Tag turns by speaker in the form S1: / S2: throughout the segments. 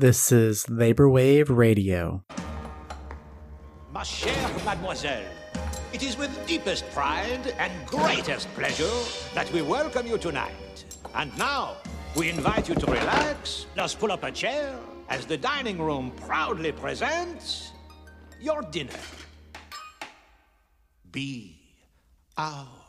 S1: This is Labor Wave Radio.
S2: Ma chère mademoiselle, it is with deepest pride and greatest pleasure that we welcome you tonight. And now, we invite you to relax, just pull up a chair, as the dining room proudly presents your dinner. Be our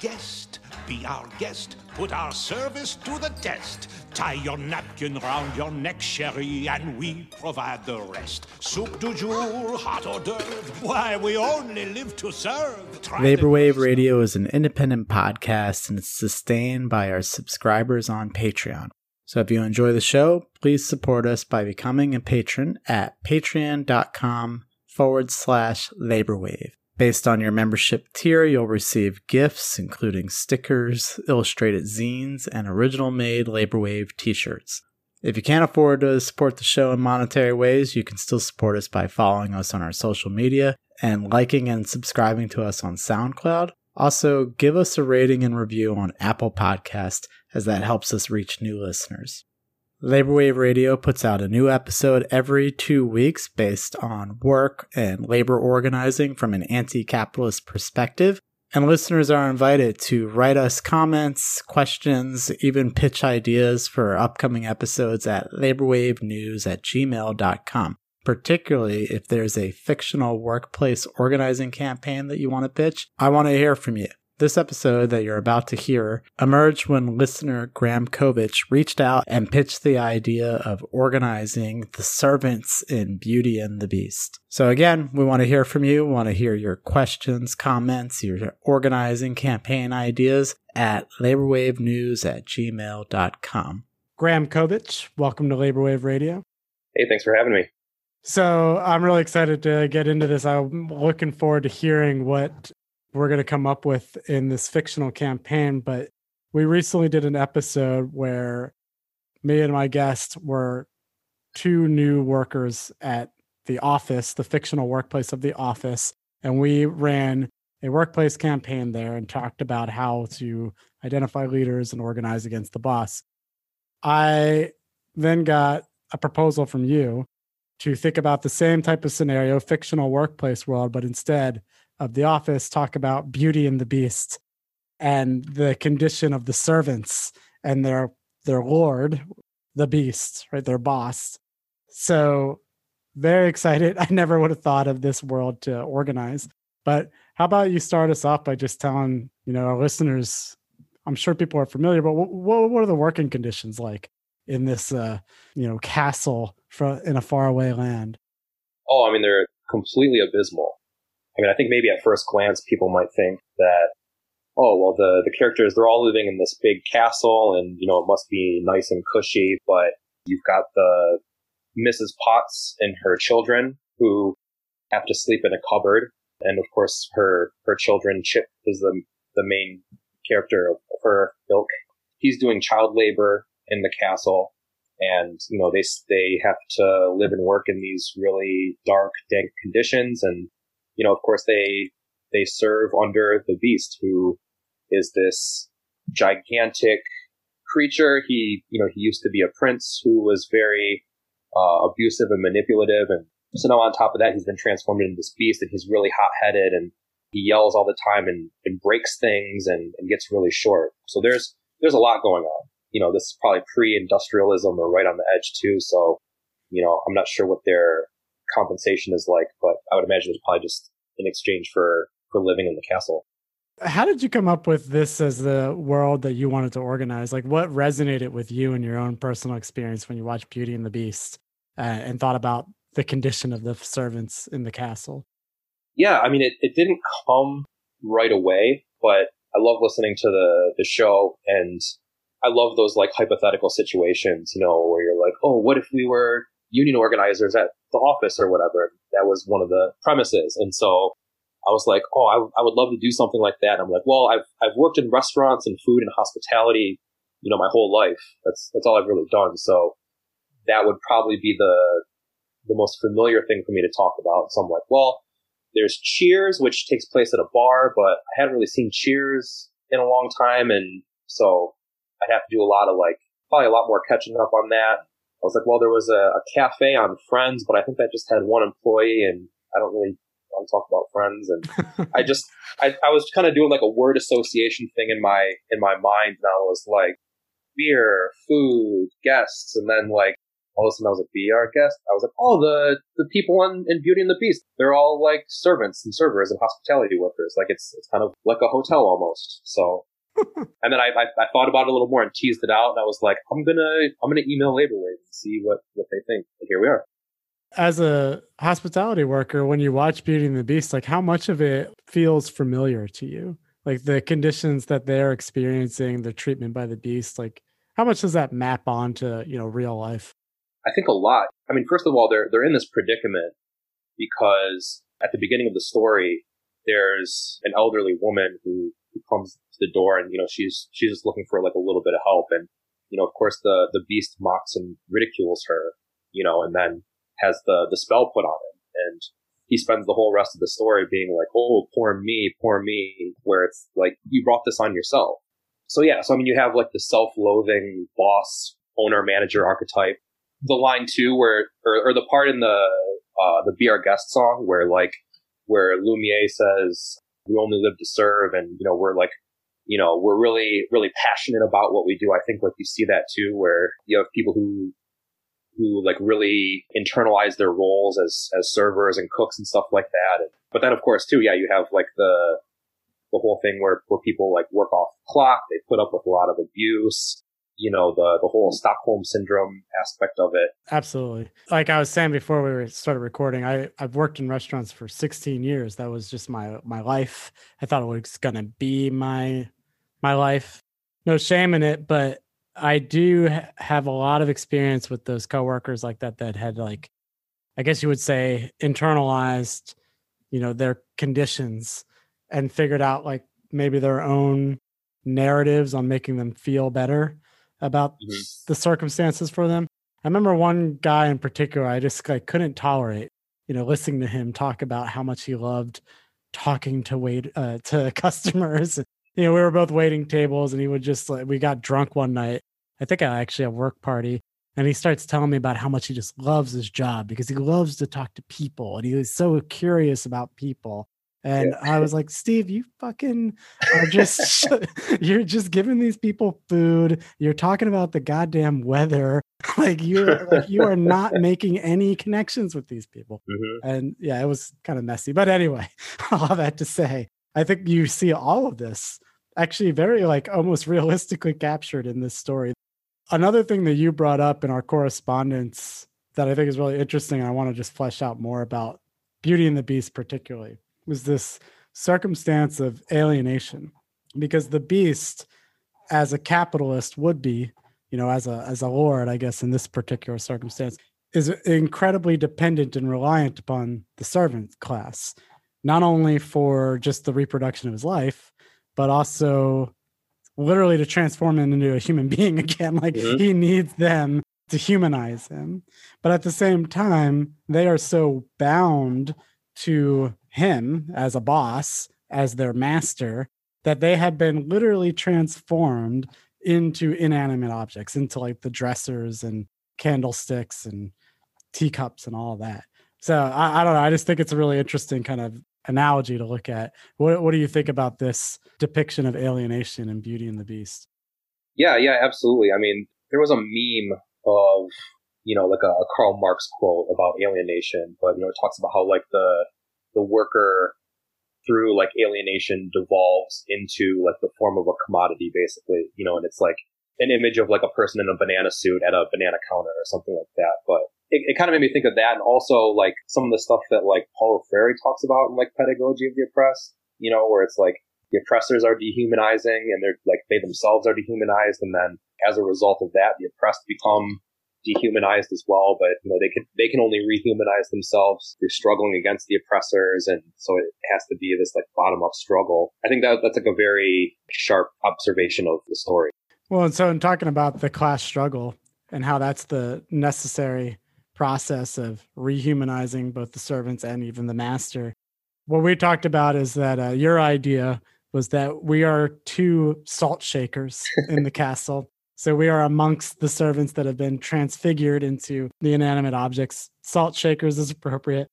S2: guest. Be our guest. Put our service to the test. Tie your napkin round your neck, sherry, and we provide the rest. Soup du jour, hot hors d'oeuvre. Why, we only live to serve. Try the
S1: Labor Wave. Radio is an independent podcast and it's sustained by our subscribers on Patreon. So if you enjoy the show, please support us by becoming a patron at patreon.com forward slash laborwave. Based on your membership tier, you'll receive gifts including stickers, illustrated zines, and original made Laborwave t shirts. If you can't afford to support the show in monetary ways, you can still support us by following us on our social media and liking and subscribing to us on SoundCloud. Also, give us a rating and review on Apple Podcast as that helps us reach new listeners. Labor Wave Radio puts out a new episode every two weeks based on work and labor organizing from an anti capitalist perspective. And listeners are invited to write us comments, questions, even pitch ideas for upcoming episodes at laborwavenews at gmail.com. Particularly if there's a fictional workplace organizing campaign that you want to pitch, I want to hear from you. This episode that you're about to hear emerged when listener Graham Kovich reached out and pitched the idea of organizing the servants in Beauty and the Beast. So again, we want to hear from you. We want to hear your questions, comments, your organizing campaign ideas at laborwavenews at gmail.com.
S3: Graham Kovich, welcome to Labor Wave Radio.
S4: Hey, thanks for having me.
S3: So I'm really excited to get into this. I'm looking forward to hearing what we're going to come up with in this fictional campaign. But we recently did an episode where me and my guest were two new workers at the office, the fictional workplace of the office. And we ran a workplace campaign there and talked about how to identify leaders and organize against the boss. I then got a proposal from you to think about the same type of scenario, fictional workplace world, but instead of the office, talk about Beauty and the Beast and the condition of the servants and their their lord, the beast, right? Their boss. So very excited. I never would have thought of this world to organize. But how about you start us off by just telling, you know, our listeners, I'm sure people are familiar, but what, what are the working conditions like in this, uh, you know, castle in a faraway land?
S4: Oh, I mean, they're completely abysmal. I mean, I think maybe at first glance, people might think that, oh, well, the, the characters, they're all living in this big castle and, you know, it must be nice and cushy, but you've got the Mrs. Potts and her children who have to sleep in a cupboard. And of course, her, her children, Chip is the, the main character of her ilk. He's doing child labor in the castle and you know they they have to live and work in these really dark dank conditions and you know of course they they serve under the beast who is this gigantic creature. He you know he used to be a prince who was very uh, abusive and manipulative. And so now on top of that he's been transformed into this beast and he's really hot-headed and he yells all the time and, and breaks things and, and gets really short. So there's there's a lot going on. You know, this is probably pre-industrialism or right on the edge too. So, you know, I'm not sure what their compensation is like, but I would imagine it's probably just in exchange for, for living in the castle.
S3: How did you come up with this as the world that you wanted to organize? Like what resonated with you in your own personal experience when you watched Beauty and the Beast uh, and thought about the condition of the servants in the castle?
S4: Yeah. I mean, it, it didn't come right away, but I love listening to the, the show and I love those like hypothetical situations, you know, where you're like, oh, what if we were union organizers at the office or whatever? That was one of the premises. And so I was like, oh, I, I would love to do something like that. I'm like, well, I've, I've worked in restaurants and food and hospitality, you know, my whole life. That's, that's all I've really done. So that would probably be the, the most familiar thing for me to talk about. So I'm like, well, there's Cheers, which takes place at a bar, but I hadn't really seen Cheers in a long time. And so I'd have to do a lot of like, probably a lot more catching up on that. I was like, well, there was a, a cafe on Friends, but I think that just had one employee, and I don't really want to talk about Friends. And I just, I, I was kind of doing like a word association thing in my in my mind, and I was like, beer, food, guests, and then like all of a sudden I was like, be our guest. I was like, oh, the the people in, in Beauty and the Beast, they're all like servants and servers and hospitality workers. Like it's it's kind of like a hotel almost. So, and then I, I, I thought about it a little more and teased it out, and I was like, I'm gonna I'm gonna email Labor Wave and see what what they think. And here we are.
S3: As a hospitality worker, when you watch Beauty and the Beast, like how much of it feels familiar to you? Like the conditions that they're experiencing, the treatment by the beast, like how much does that map onto you know real life?
S4: I think a lot. I mean, first of all, they're they're in this predicament because at the beginning of the story, there's an elderly woman who, who comes to the door, and you know she's she's just looking for like a little bit of help, and you know of course the the beast mocks and ridicules her, you know, and then has the the spell put on him, and he spends the whole rest of the story being like, "Oh, poor me, poor me," where it's like you brought this on yourself. So yeah, so I mean, you have like the self-loathing boss, owner, manager archetype. The line too, where or, or the part in the uh, the Be Our Guest song where like where Lumiere says, "We only live to serve," and you know we're like, you know, we're really really passionate about what we do. I think like you see that too, where you have people who who like really internalize their roles as as servers and cooks and stuff like that. And, but then of course too, yeah, you have like the the whole thing where, where people like work off the clock. They put up with a lot of abuse. You know, the, the whole Stockholm syndrome aspect of it.
S3: Absolutely. Like I was saying before we started recording, I, I've worked in restaurants for 16 years. That was just my, my life. I thought it was going to be my, my life. No shame in it, but I do have a lot of experience with those coworkers like that, that had like, I guess you would say internalized, you know, their conditions and figured out like maybe their own narratives on making them feel better about mm-hmm. the circumstances for them. I remember one guy in particular I just like couldn't tolerate, you know, listening to him talk about how much he loved talking to wait uh, to customers. You know, we were both waiting tables and he would just like we got drunk one night. I think I actually a work party and he starts telling me about how much he just loves his job because he loves to talk to people and he was so curious about people and yeah. I was like, Steve, you fucking are just, you're just giving these people food. You're talking about the goddamn weather. like you're, like you are not making any connections with these people. Mm-hmm. And yeah, it was kind of messy. But anyway, all that to say, I think you see all of this actually very like almost realistically captured in this story. Another thing that you brought up in our correspondence that I think is really interesting, I want to just flesh out more about Beauty and the Beast, particularly was this circumstance of alienation because the beast as a capitalist would be you know as a as a lord i guess in this particular circumstance is incredibly dependent and reliant upon the servant class not only for just the reproduction of his life but also literally to transform him into a human being again like mm-hmm. he needs them to humanize him but at the same time they are so bound to him as a boss, as their master, that they have been literally transformed into inanimate objects, into like the dressers and candlesticks and teacups and all that. So I, I, don't know. I just think it's a really interesting kind of analogy to look at. What What do you think about this depiction of alienation and Beauty and the Beast?
S4: Yeah, yeah, absolutely. I mean, there was a meme of you know like a, a Karl Marx quote about alienation, but you know it talks about how like the the worker through like alienation devolves into like the form of a commodity basically you know and it's like an image of like a person in a banana suit at a banana counter or something like that but it, it kind of made me think of that and also like some of the stuff that like paulo freire talks about in like pedagogy of the oppressed you know where it's like the oppressors are dehumanizing and they're like they themselves are dehumanized and then as a result of that the oppressed become dehumanized as well, but you know they can they can only rehumanize themselves through struggling against the oppressors, and so it has to be this like bottom up struggle. I think that that's like a very sharp observation of the story.
S3: Well, and so in talking about the class struggle and how that's the necessary process of rehumanizing both the servants and even the master, what we talked about is that uh, your idea was that we are two salt shakers in the castle So we are amongst the servants that have been transfigured into the inanimate objects. Salt shakers is appropriate.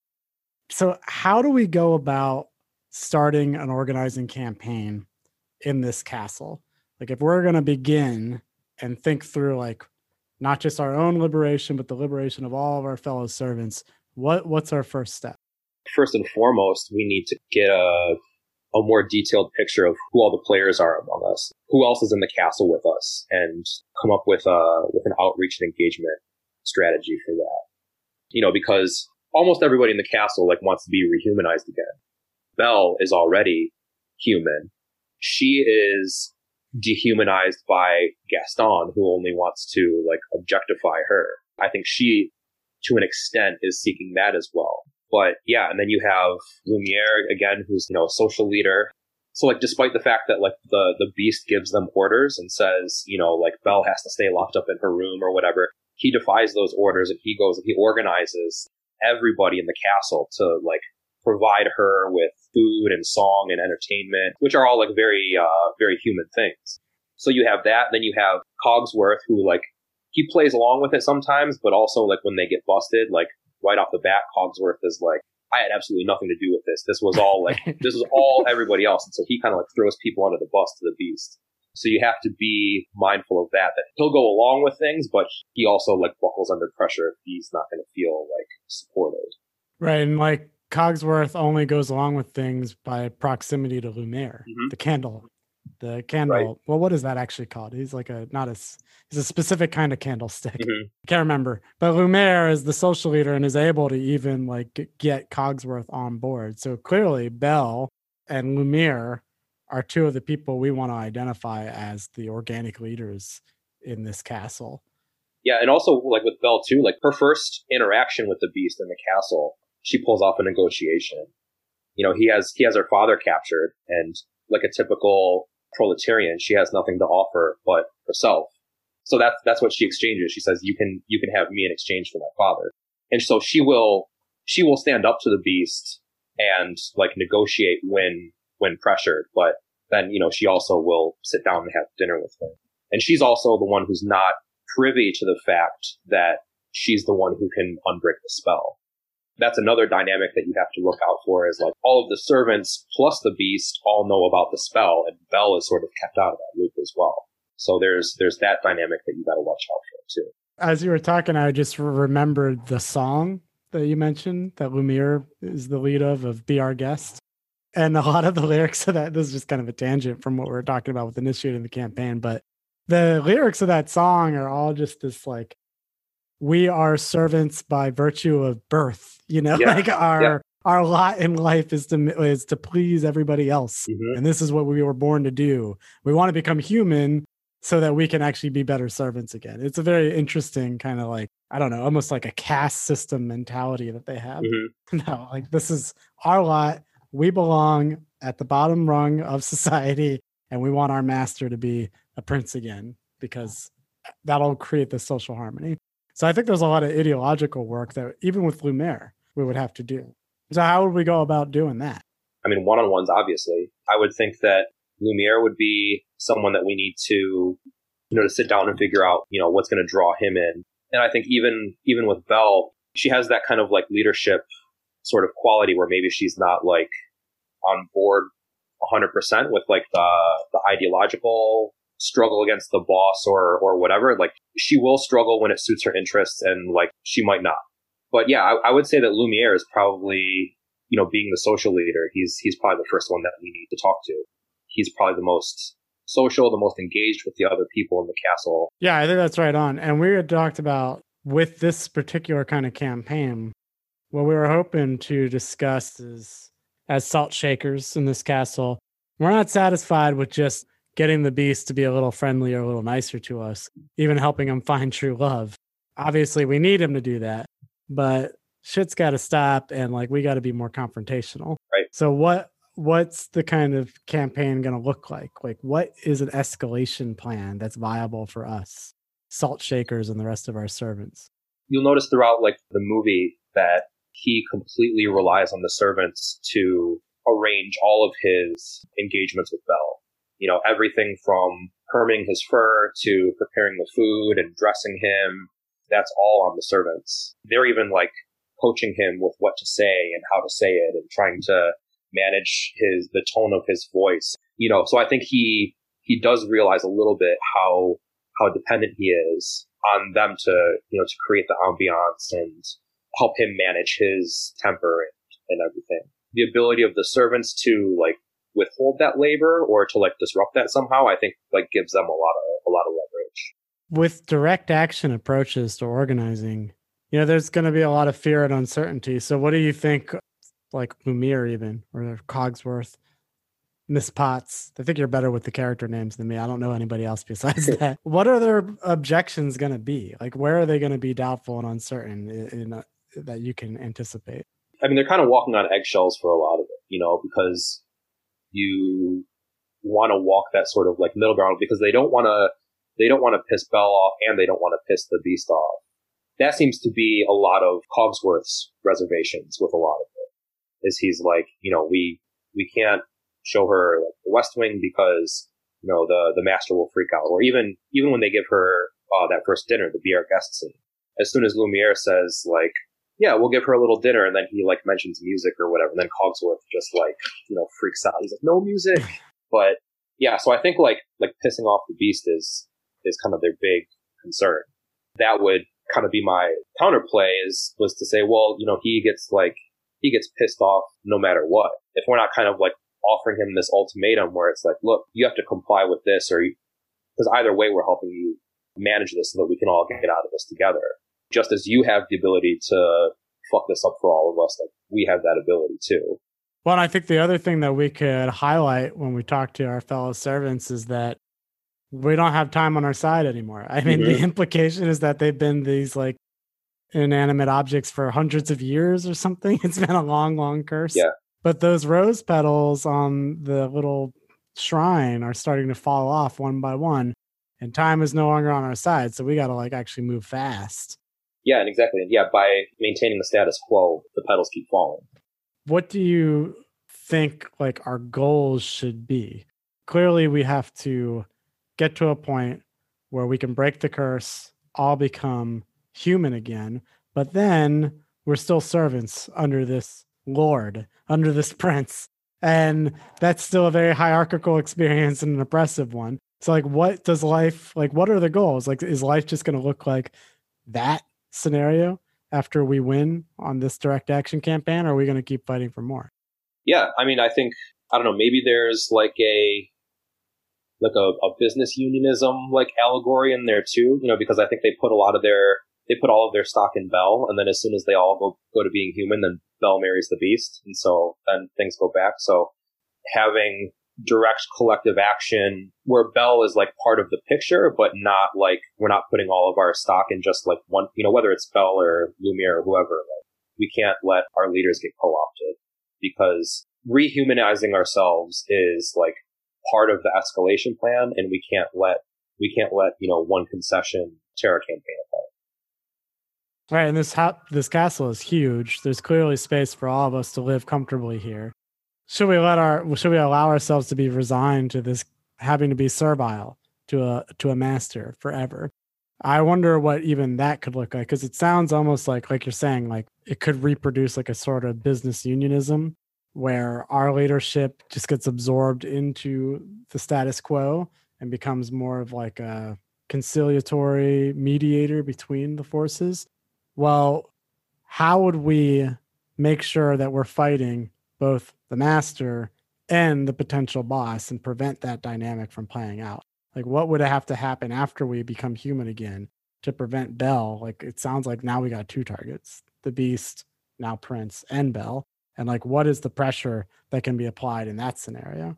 S3: So, how do we go about starting an organizing campaign in this castle? Like, if we're going to begin and think through, like, not just our own liberation, but the liberation of all of our fellow servants, what what's our first step?
S4: First and foremost, we need to get a a more detailed picture of who all the players are among us, who else is in the castle with us, and come up with a with an outreach and engagement strategy for that. You know, because almost everybody in the castle like wants to be rehumanized again. Belle is already human. She is dehumanized by Gaston, who only wants to like objectify her. I think she, to an extent, is seeking that as well. But yeah, and then you have Lumiere again, who's, you know, a social leader. So like, despite the fact that like the, the beast gives them orders and says, you know, like Belle has to stay locked up in her room or whatever, he defies those orders and he goes and he organizes everybody in the castle to like provide her with food and song and entertainment, which are all like very, uh, very human things. So you have that. Then you have Cogsworth, who like he plays along with it sometimes, but also like when they get busted, like right off the bat, Cogsworth is like, I had absolutely nothing to do with this. This was all like, this was all everybody else. And so he kind of like throws people under the bus to the beast. So you have to be mindful of that, that he'll go along with things, but he also like buckles under pressure if he's not going to feel like supported.
S3: Right. And like Cogsworth only goes along with things by proximity to Lumiere, mm-hmm. the candle the candle. Right. Well, what is that actually called? He's like a not a he's a specific kind of candlestick. Mm-hmm. Can't remember. But Lumiere is the social leader and is able to even like get Cogsworth on board. So clearly, Belle and Lumiere are two of the people we want to identify as the organic leaders in this castle.
S4: Yeah, and also like with Belle too, like her first interaction with the beast in the castle, she pulls off a negotiation. You know, he has he has her father captured, and like a typical proletarian. She has nothing to offer but herself. So that's that's what she exchanges. She says, "You can you can have me in exchange for my father." And so she will she will stand up to the beast and like negotiate when when pressured. But then you know she also will sit down and have dinner with him. And she's also the one who's not privy to the fact that she's the one who can unbreak the spell that's another dynamic that you have to look out for is like all of the servants plus the beast all know about the spell and Belle is sort of kept out of that loop as well. So there's there's that dynamic that you got to watch out for too.
S3: As you were talking, I just remembered the song that you mentioned that Lumiere is the lead of of Be Our Guest. And a lot of the lyrics of that, this is just kind of a tangent from what we are talking about with initiating the campaign, but the lyrics of that song are all just this like we are servants by virtue of birth you know yeah. like our yeah. our lot in life is to is to please everybody else mm-hmm. and this is what we were born to do we want to become human so that we can actually be better servants again it's a very interesting kind of like i don't know almost like a caste system mentality that they have mm-hmm. no like this is our lot we belong at the bottom rung of society and we want our master to be a prince again because that'll create the social harmony so I think there's a lot of ideological work that even with Lumiere we would have to do. So how would we go about doing that?
S4: I mean, one on ones, obviously. I would think that Lumiere would be someone that we need to, you know, to sit down and figure out, you know, what's going to draw him in. And I think even, even with Belle, she has that kind of like leadership sort of quality where maybe she's not like on board 100% with like the, the ideological struggle against the boss or or whatever, like she will struggle when it suits her interests, and like she might not. But yeah, I, I would say that Lumiere is probably you know being the social leader. He's he's probably the first one that we need to talk to. He's probably the most social, the most engaged with the other people in the castle.
S3: Yeah, I think that's right on. And we had talked about with this particular kind of campaign, what we were hoping to discuss is as salt shakers in this castle, we're not satisfied with just getting the beast to be a little friendlier, a little nicer to us, even helping him find true love. Obviously, we need him to do that, but shit's got to stop and like we got to be more confrontational.
S4: Right.
S3: So what what's the kind of campaign going to look like? Like what is an escalation plan that's viable for us, salt shakers and the rest of our servants?
S4: You'll notice throughout like the movie that he completely relies on the servants to arrange all of his engagements with Belle you know, everything from perming his fur to preparing the food and dressing him. That's all on the servants. They're even like coaching him with what to say and how to say it and trying to manage his, the tone of his voice. You know, so I think he, he does realize a little bit how, how dependent he is on them to, you know, to create the ambiance and help him manage his temper and, and everything. The ability of the servants to like withhold that labor or to like disrupt that somehow, I think like gives them a lot of a lot of leverage.
S3: With direct action approaches to organizing, you know, there's going to be a lot of fear and uncertainty. So, what do you think, like Lumiere, even or Cogsworth, Miss Potts? I think you're better with the character names than me. I don't know anybody else besides that. What are their objections going to be? Like, where are they going to be doubtful and uncertain in, in, uh, that you can anticipate?
S4: I mean, they're kind of walking on eggshells for a lot of it, you know, because you want to walk that sort of like middle ground because they don't want to they don't want to piss Belle off and they don't want to piss the Beast off. That seems to be a lot of Cogsworth's reservations with a lot of it. Is he's like, you know, we we can't show her like the West Wing because you know the the Master will freak out, or even even when they give her uh, that first dinner, the Be Our Guest scene. As soon as Lumiere says like, yeah, we'll give her a little dinner. And then he like mentions music or whatever. And then Cogsworth just like, you know, freaks out. He's like, no music. But yeah, so I think like, like pissing off the beast is, is kind of their big concern. That would kind of be my counterplay is, was to say, well, you know, he gets like, he gets pissed off no matter what. If we're not kind of like offering him this ultimatum where it's like, look, you have to comply with this or because either way, we're helping you manage this so that we can all get out of this together just as you have the ability to fuck this up for all of us, like we have that ability too.
S3: Well, I think the other thing that we could highlight when we talk to our fellow servants is that we don't have time on our side anymore. I mean, mm-hmm. the implication is that they've been these like inanimate objects for hundreds of years or something. It's been a long, long curse.
S4: Yeah.
S3: But those rose petals on the little shrine are starting to fall off one by one, and time is no longer on our side. So we got to like actually move fast.
S4: Yeah, and exactly. And yeah, by maintaining the status quo, the petals keep falling.
S3: What do you think like our goals should be? Clearly we have to get to a point where we can break the curse, all become human again, but then we're still servants under this lord, under this prince. And that's still a very hierarchical experience and an oppressive one. So like what does life like what are the goals? Like is life just going to look like that scenario after we win on this direct action campaign? Are we going to keep fighting for more?
S4: Yeah, I mean, I think I don't know. Maybe there's like a like a, a business unionism like allegory in there too. You know, because I think they put a lot of their they put all of their stock in Belle, and then as soon as they all go go to being human, then Belle marries the Beast, and so then things go back. So having direct collective action where Belle is like part of the picture, but not like we're not putting all of our stock in just like one, you know, whether it's Belle or Lumiere or whoever, like we can't let our leaders get co-opted because rehumanizing ourselves is like part of the escalation plan and we can't let, we can't let, you know, one concession tear campaign apart.
S3: Right, and this ha- this castle is huge. There's clearly space for all of us to live comfortably here should we let our should we allow ourselves to be resigned to this having to be servile to a to a master forever? I wonder what even that could look like because it sounds almost like like you're saying like it could reproduce like a sort of business unionism where our leadership just gets absorbed into the status quo and becomes more of like a conciliatory mediator between the forces. Well how would we make sure that we're fighting both the master and the potential boss and prevent that dynamic from playing out. Like, what would have to happen after we become human again to prevent Belle? Like, it sounds like now we got two targets the beast, now Prince, and Belle. And like, what is the pressure that can be applied in that scenario?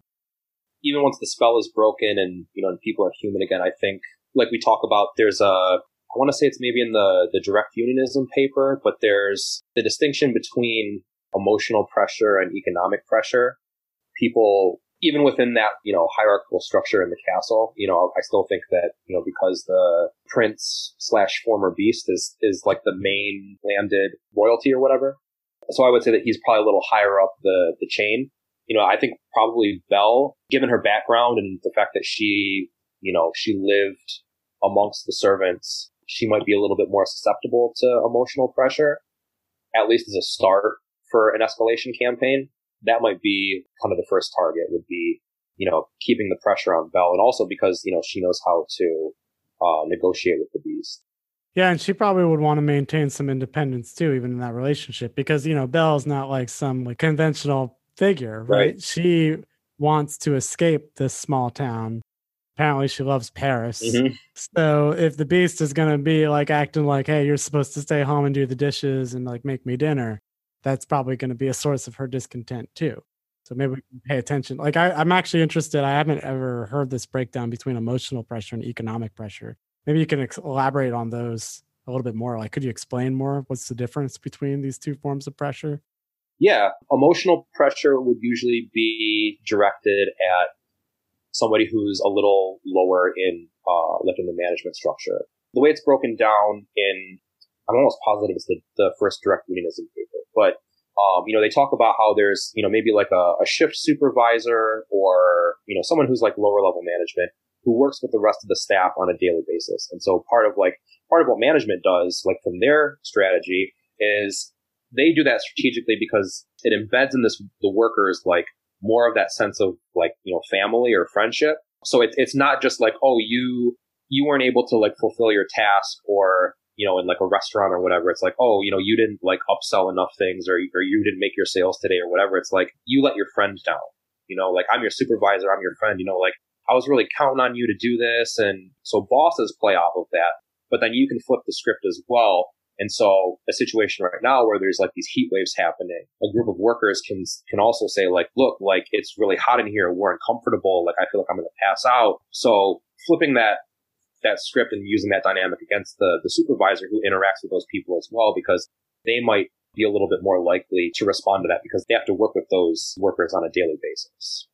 S4: Even once the spell is broken and, you know, and people are human again, I think, like we talk about, there's a, I want to say it's maybe in the, the direct unionism paper, but there's the distinction between emotional pressure and economic pressure. People, even within that, you know, hierarchical structure in the castle, you know, I still think that, you know, because the prince slash former beast is, is like the main landed royalty or whatever. So I would say that he's probably a little higher up the, the chain. You know, I think probably Belle, given her background and the fact that she, you know, she lived amongst the servants, she might be a little bit more susceptible to emotional pressure, at least as a start for an escalation campaign. That might be kind of the first target would be, you know, keeping the pressure on Belle and also because, you know, she knows how to uh, negotiate with the beast.
S3: Yeah, and she probably would want to maintain some independence too, even in that relationship, because you know Belle's not like some like conventional figure, right? right? She wants to escape this small town. Apparently, she loves Paris. Mm-hmm. So, if the beast is going to be like acting like, "Hey, you're supposed to stay home and do the dishes and like make me dinner," that's probably going to be a source of her discontent too. So maybe we can pay attention. Like I, I'm actually interested. I haven't ever heard this breakdown between emotional pressure and economic pressure. Maybe you can ex- elaborate on those a little bit more. Like, could you explain more? What's the difference between these two forms of pressure?
S4: Yeah, emotional pressure would usually be directed at somebody who's a little lower in, uh, like in the management structure. The way it's broken down in, I'm almost positive it's the, the first direct unionism paper, but um, you know, they talk about how there's, you know, maybe like a, a, shift supervisor or, you know, someone who's like lower level management who works with the rest of the staff on a daily basis. And so part of like, part of what management does, like from their strategy is they do that strategically because it embeds in this, the workers like more of that sense of like, you know, family or friendship. So it, it's not just like, oh, you, you weren't able to like fulfill your task or, you know, in like a restaurant or whatever. It's like, oh, you know, you didn't like upsell enough things or, or you didn't make your sales today or whatever. It's like you let your friend down. You know, like I'm your supervisor, I'm your friend, you know, like I was really counting on you to do this. And so bosses play off of that, but then you can flip the script as well. And so a situation right now where there's like these heat waves happening, a group of workers can, can also say like, look, like it's really hot in here. We're uncomfortable. Like I feel like I'm going to pass out. So flipping that, that script and using that dynamic against the, the supervisor who interacts with those people as well, because they might be a little bit more likely to respond to that because they have to work with those workers on a daily basis.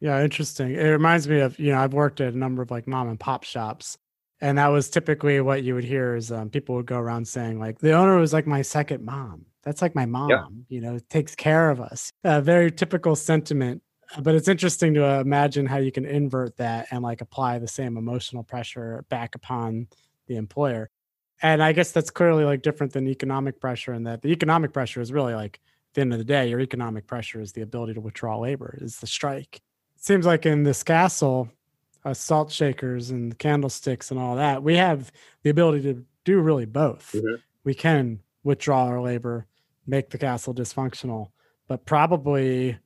S3: Yeah, interesting. It reminds me of, you know, I've worked at a number of like mom and pop shops. And that was typically what you would hear is um, people would go around saying, like, the owner was like my second mom. That's like my mom, yeah. you know, takes care of us. A very typical sentiment. But it's interesting to uh, imagine how you can invert that and like apply the same emotional pressure back upon the employer. And I guess that's clearly like different than economic pressure, in that the economic pressure is really like, at the end of the day, your economic pressure is the ability to withdraw labor, is the strike it seems like in this castle, uh, salt shakers and candlesticks and all that, we have the ability to do really both. Mm-hmm. We can withdraw our labor, make the castle dysfunctional, but probably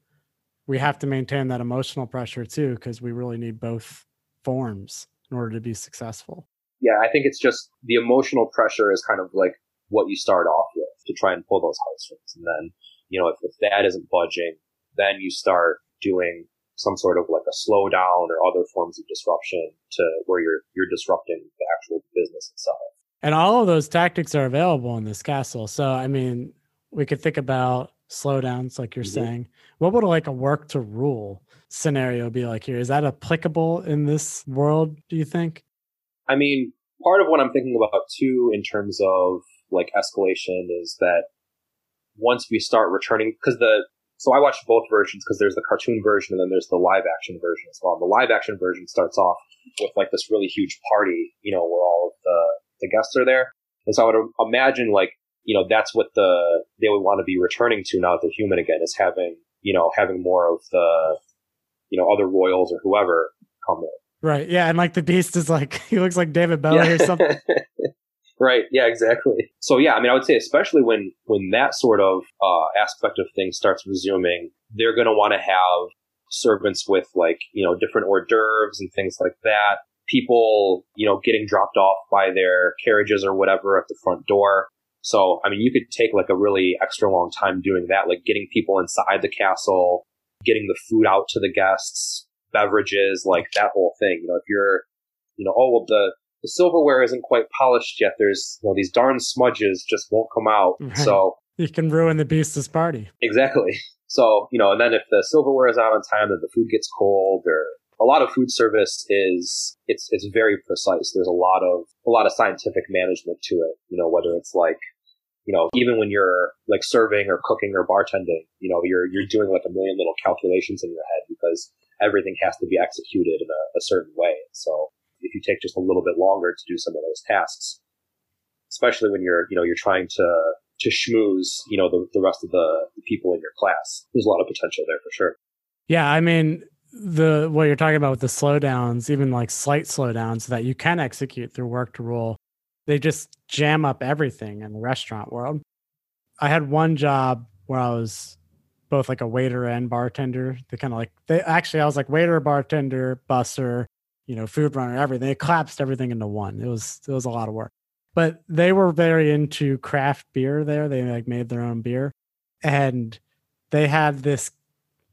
S3: we have to maintain that emotional pressure too, because we really need both forms in order to be successful.
S4: Yeah, I think it's just the emotional pressure is kind of like what you start off with to try and pull those heartstrings. And then, you know, if, if that isn't budging, then you start doing some sort of like a slowdown or other forms of disruption to where you're you're disrupting the actual business itself.
S3: And all of those tactics are available in this castle. So I mean, we could think about slowdowns, like you're mm-hmm. saying. What would like a work to rule scenario be like here? Is that applicable in this world? Do you think?
S4: I mean, part of what I'm thinking about too, in terms of like escalation, is that once we start returning, because the so I watched both versions because there's the cartoon version and then there's the live action version as well. And the live action version starts off with like this really huge party, you know, where all of the, the guests are there. And so I would imagine like, you know, that's what the, they would want to be returning to now that they're human again is having, you know, having more of the, you know, other royals or whoever come in.
S3: Right. Yeah. And like the beast is like, he looks like David Bowie yeah. or something.
S4: Right. Yeah, exactly. So yeah, I mean, I would say especially when, when that sort of, uh, aspect of things starts resuming, they're going to want to have servants with like, you know, different hors d'oeuvres and things like that. People, you know, getting dropped off by their carriages or whatever at the front door. So, I mean, you could take like a really extra long time doing that, like getting people inside the castle, getting the food out to the guests, beverages, like that whole thing. You know, if you're, you know, oh, well, the, the silverware isn't quite polished yet. There's you know, these darn smudges just won't come out. Right. So
S3: you can ruin the beast's party.
S4: Exactly. So, you know, and then if the silverware is out on time, then the food gets cold or a lot of food service is it's it's very precise. There's a lot of a lot of scientific management to it. You know, whether it's like you know, even when you're like serving or cooking or bartending, you know, you're you're doing like a million little calculations in your head because everything has to be executed in a, a certain way. So if you take just a little bit longer to do some of those tasks, especially when you're, you know, you're trying to, to schmooze, you know, the, the rest of the, the people in your class, there's a lot of potential there for sure.
S3: Yeah. I mean, the what you're talking about with the slowdowns, even like slight slowdowns that you can execute through work to rule, they just jam up everything in the restaurant world. I had one job where I was both like a waiter and bartender. They kind of like they actually I was like waiter, bartender, busser, you know, food runner, everything. They collapsed everything into one. It was it was a lot of work. But they were very into craft beer there. They like made their own beer. And they had this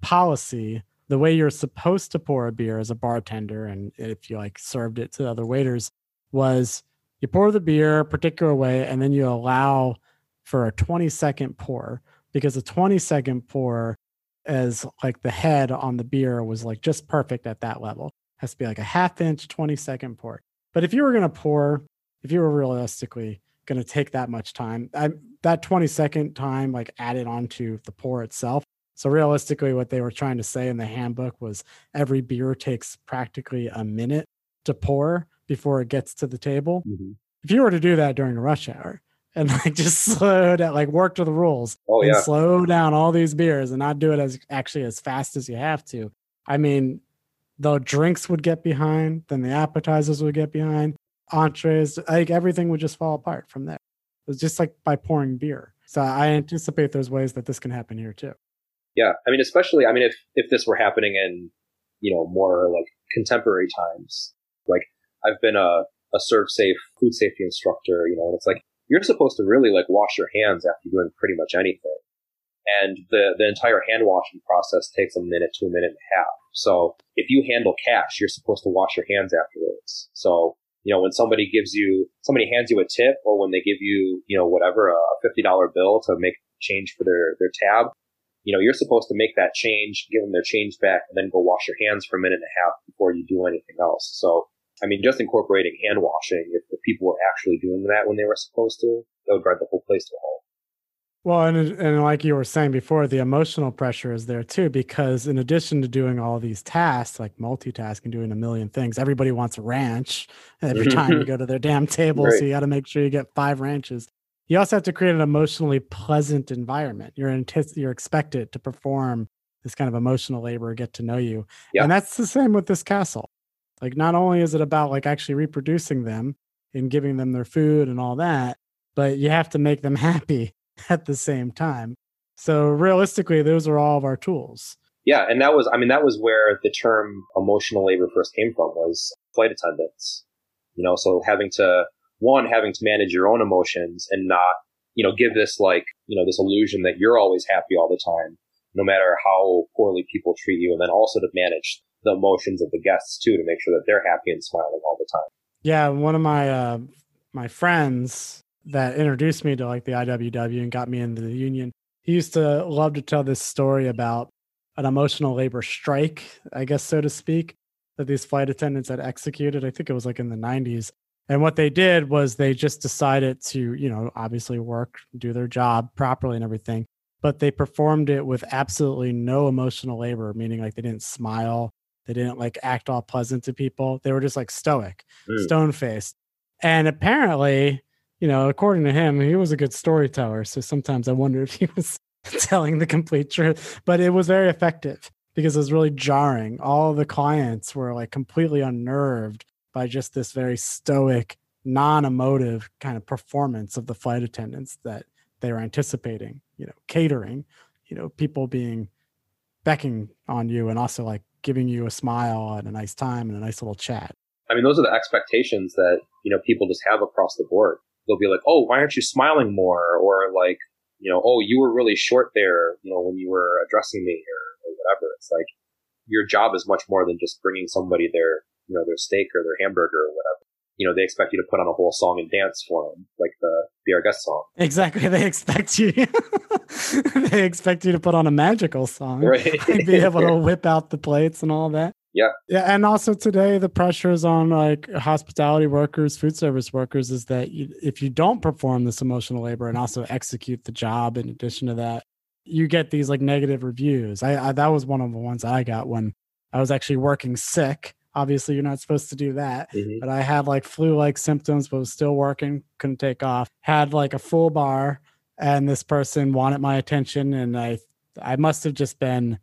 S3: policy the way you're supposed to pour a beer as a bartender and if you like served it to other waiters was you pour the beer a particular way and then you allow for a 20 second pour because a 20 second pour as like the head on the beer was like just perfect at that level. Has to be like a half inch 20 second pour. But if you were going to pour if you were realistically going to take that much time I, that 20 second time like added onto the pour itself. So realistically, what they were trying to say in the handbook was every beer takes practically a minute to pour before it gets to the table. Mm-hmm. If you were to do that during a rush hour and like just slow down, like work to the rules
S4: oh,
S3: and
S4: yeah.
S3: slow down all these beers and not do it as actually as fast as you have to. I mean, the drinks would get behind, then the appetizers would get behind, entrees, like everything would just fall apart from there. It's just like by pouring beer. So I anticipate there's ways that this can happen here too.
S4: Yeah, I mean, especially, I mean, if if this were happening in, you know, more like contemporary times, like I've been a a ServSafe food safety instructor, you know, and it's like you're supposed to really like wash your hands after doing pretty much anything, and the the entire hand washing process takes a minute to a minute and a half. So if you handle cash, you're supposed to wash your hands afterwards. So you know, when somebody gives you, somebody hands you a tip or when they give you, you know, whatever, a $50 bill to make change for their, their tab, you know, you're supposed to make that change, give them their change back, and then go wash your hands for a minute and a half before you do anything else. So, I mean, just incorporating hand washing, if, if people were actually doing that when they were supposed to, that would drive the whole place to a halt.
S3: Well, and and like you were saying before, the emotional pressure is there too, because in addition to doing all these tasks, like multitasking, doing a million things, everybody wants a ranch every time you go to their damn table. Right. So you got to make sure you get five ranches you also have to create an emotionally pleasant environment. You're antici- you're expected to perform this kind of emotional labor, get to know you, yeah. and that's the same with this castle. Like, not only is it about like actually reproducing them and giving them their food and all that, but you have to make them happy at the same time. So realistically, those are all of our tools.
S4: Yeah, and that was I mean that was where the term emotional labor first came from was flight attendants. You know, so having to one, having to manage your own emotions and not, you know, give this like, you know, this illusion that you're always happy all the time, no matter how poorly people treat you. And then also to manage the emotions of the guests too, to make sure that they're happy and smiling all the time.
S3: Yeah. One of my, uh, my friends that introduced me to like the IWW and got me into the union, he used to love to tell this story about an emotional labor strike, I guess, so to speak, that these flight attendants had executed. I think it was like in the 90s. And what they did was they just decided to, you know, obviously work, do their job properly and everything, but they performed it with absolutely no emotional labor, meaning like they didn't smile, they didn't like act all pleasant to people. They were just like stoic, mm. stone faced. And apparently, you know, according to him, he was a good storyteller. So sometimes I wonder if he was telling the complete truth, but it was very effective because it was really jarring. All the clients were like completely unnerved by just this very stoic, non-emotive kind of performance of the flight attendants that they were anticipating, you know, catering, you know, people being becking on you and also like giving you a smile and a nice time and a nice little chat.
S4: I mean, those are the expectations that, you know, people just have across the board. They'll be like, oh, why aren't you smiling more? Or like, you know, oh, you were really short there, you know, when you were addressing me or, or whatever. It's like your job is much more than just bringing somebody their you know, their steak or their hamburger or whatever. You know, they expect you to put on a whole song and dance for them, like the Be Our Guest song.
S3: Exactly. They expect you. they expect you to put on a magical song.
S4: Right.
S3: be able to whip out the plates and all that.
S4: Yeah.
S3: Yeah. And also today, the pressures on like hospitality workers, food service workers is that you, if you don't perform this emotional labor and also execute the job in addition to that, you get these like negative reviews. I, I that was one of the ones I got when I was actually working sick. Obviously, you're not supposed to do that.
S4: Mhm.
S3: But I had like flu like symptoms, but was still working, couldn't take off. Had like a full bar, and this person wanted my attention, and I I must have just been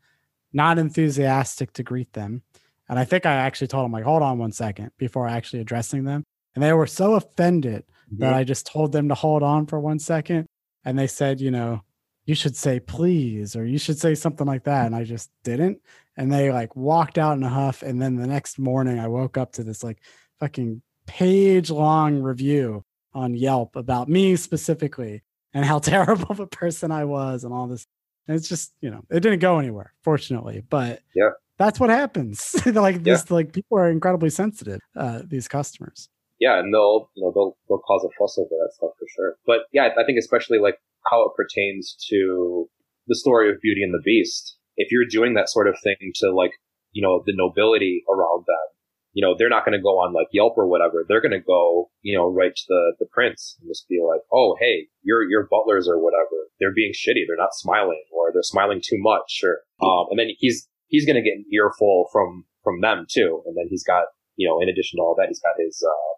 S3: not enthusiastic to greet them. And I think I actually told them like, hold on one second before actually addressing them. And they were so offended that I just told them to hold on for one second. And they said, you know, you should say please, or you should say something like that. And I just didn't. And they like walked out in a huff. And then the next morning I woke up to this like fucking page long review on Yelp about me specifically and how terrible of a person I was and all this. And it's just, you know, it didn't go anywhere, fortunately. But
S4: Yeah.
S3: that's what happens. like this, like people are incredibly sensitive, uh, these customers.
S4: Yeah, and they'll you know they'll they'll cause a fuss over that stuff for sure. But yeah, I think especially like how it pertains to the story of Beauty and the Beast. If you're doing that sort of thing to like you know the nobility around them, you know they're not going to go on like Yelp or whatever. They're going to go you know right to the the prince and just be like, oh hey, your your butlers or whatever, they're being shitty. They're not smiling or they're smiling too much. Or um, and then he's he's going to get an earful from from them too. And then he's got you know in addition to all that, he's got his uh,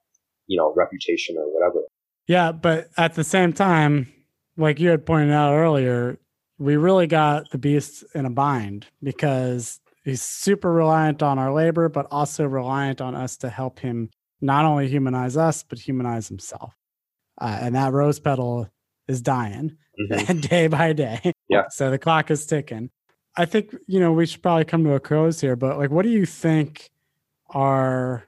S4: you know, reputation or whatever.
S3: Yeah, but at the same time, like you had pointed out earlier, we really got the beast in a bind because he's super reliant on our labor, but also reliant on us to help him not only humanize us, but humanize himself. Uh, and that rose petal is dying
S4: Mhm.
S3: day by day.
S4: Yeah.
S3: So the clock is ticking. I think, you know, we should probably come to a close here, but like, what do you think are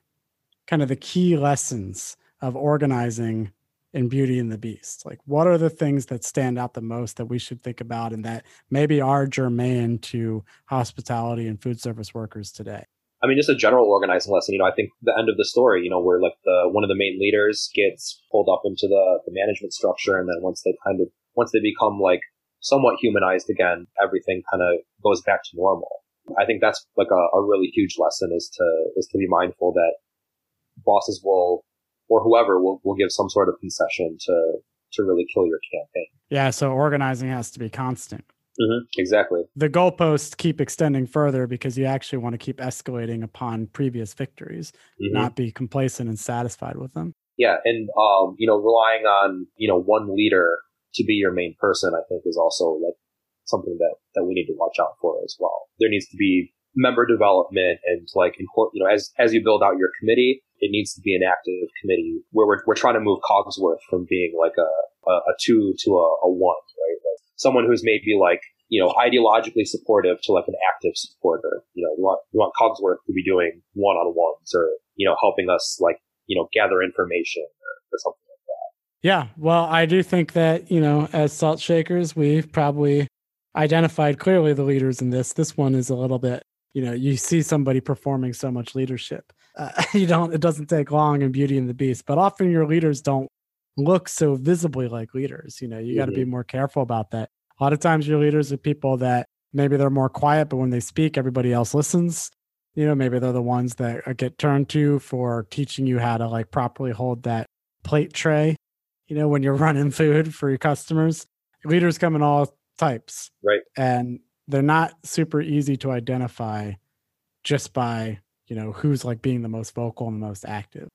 S3: kind of the key lessons of organizing in Beauty and the Beast? Like, what are the things that stand out the most that we should think about and that maybe are germane to hospitality and food service workers today?
S4: I mean, just a general organizing lesson. You know, I think the end of the story, you know, where like the one of the main leaders gets pulled up into the, the management structure, and then once they kind of once they become like somewhat humanized again, everything kind of goes back to normal. I think that's like a, a really huge lesson is to is to be mindful that bosses will or whoever will, will give some sort of concession to to really kill your campaign.
S3: Yeah. So organizing has to be constant.
S4: Mm-hmm. Exactly.
S3: The goalposts keep extending further because you actually want to keep escalating upon previous victories,
S4: Mhm.
S3: not be complacent and satisfied with them.
S4: Yeah, and um, you know, relying on you know one leader to be your main person, I think, is also like something that that we need to watch out for as well. There needs to be member development and like important, you know, as as you build out your committee, it needs to be an active committee where we're we're trying to move Cogsworth from being like a a, a two to a, a one, right? Like someone who's maybe like you know ideologically supportive to like an active supporter. You know, we want we want Cogsworth to be doing one on ones or you know helping us like you know gather information or, or something. Like that.
S3: Yeah. Well, I do think that, you know, as salt shakers, we've probably identified clearly the leaders in this. This one is a little bit, you know, you see somebody performing so much leadership. Uh, you don't, it doesn't take long in Beauty and the Beast, but often your leaders don't look so visibly like leaders. You know, you got to be more careful about that. A lot of times your leaders are people that maybe they're more quiet, but when they speak, everybody else listens. You know, maybe they're the ones that uh, get turned to for teaching you how to like properly hold that plate tray you know, when you're running food for your customers. Leaders come in all types.
S4: Right.
S3: And they're not super easy to identify just by, you know, who's like being the most vocal and the most active.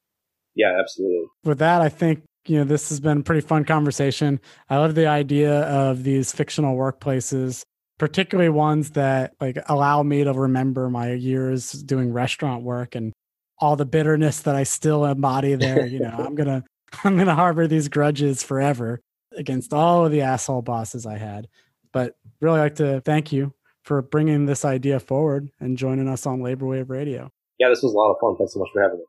S4: Yeah, absolutely.
S3: With that, I think, you know, this has been a pretty fun conversation. I love the idea of these fictional workplaces, particularly ones that like allow me to remember my years doing restaurant work and all the bitterness that I still embody there. You know, I'm gonna I'm gonna harbor these grudges forever against all of the asshole bosses I had. But really like to thank you for bringing this idea forward and joining us on Labor Wave Radio.
S4: Yeah, this was a lot of fun. Thanks so much for having me.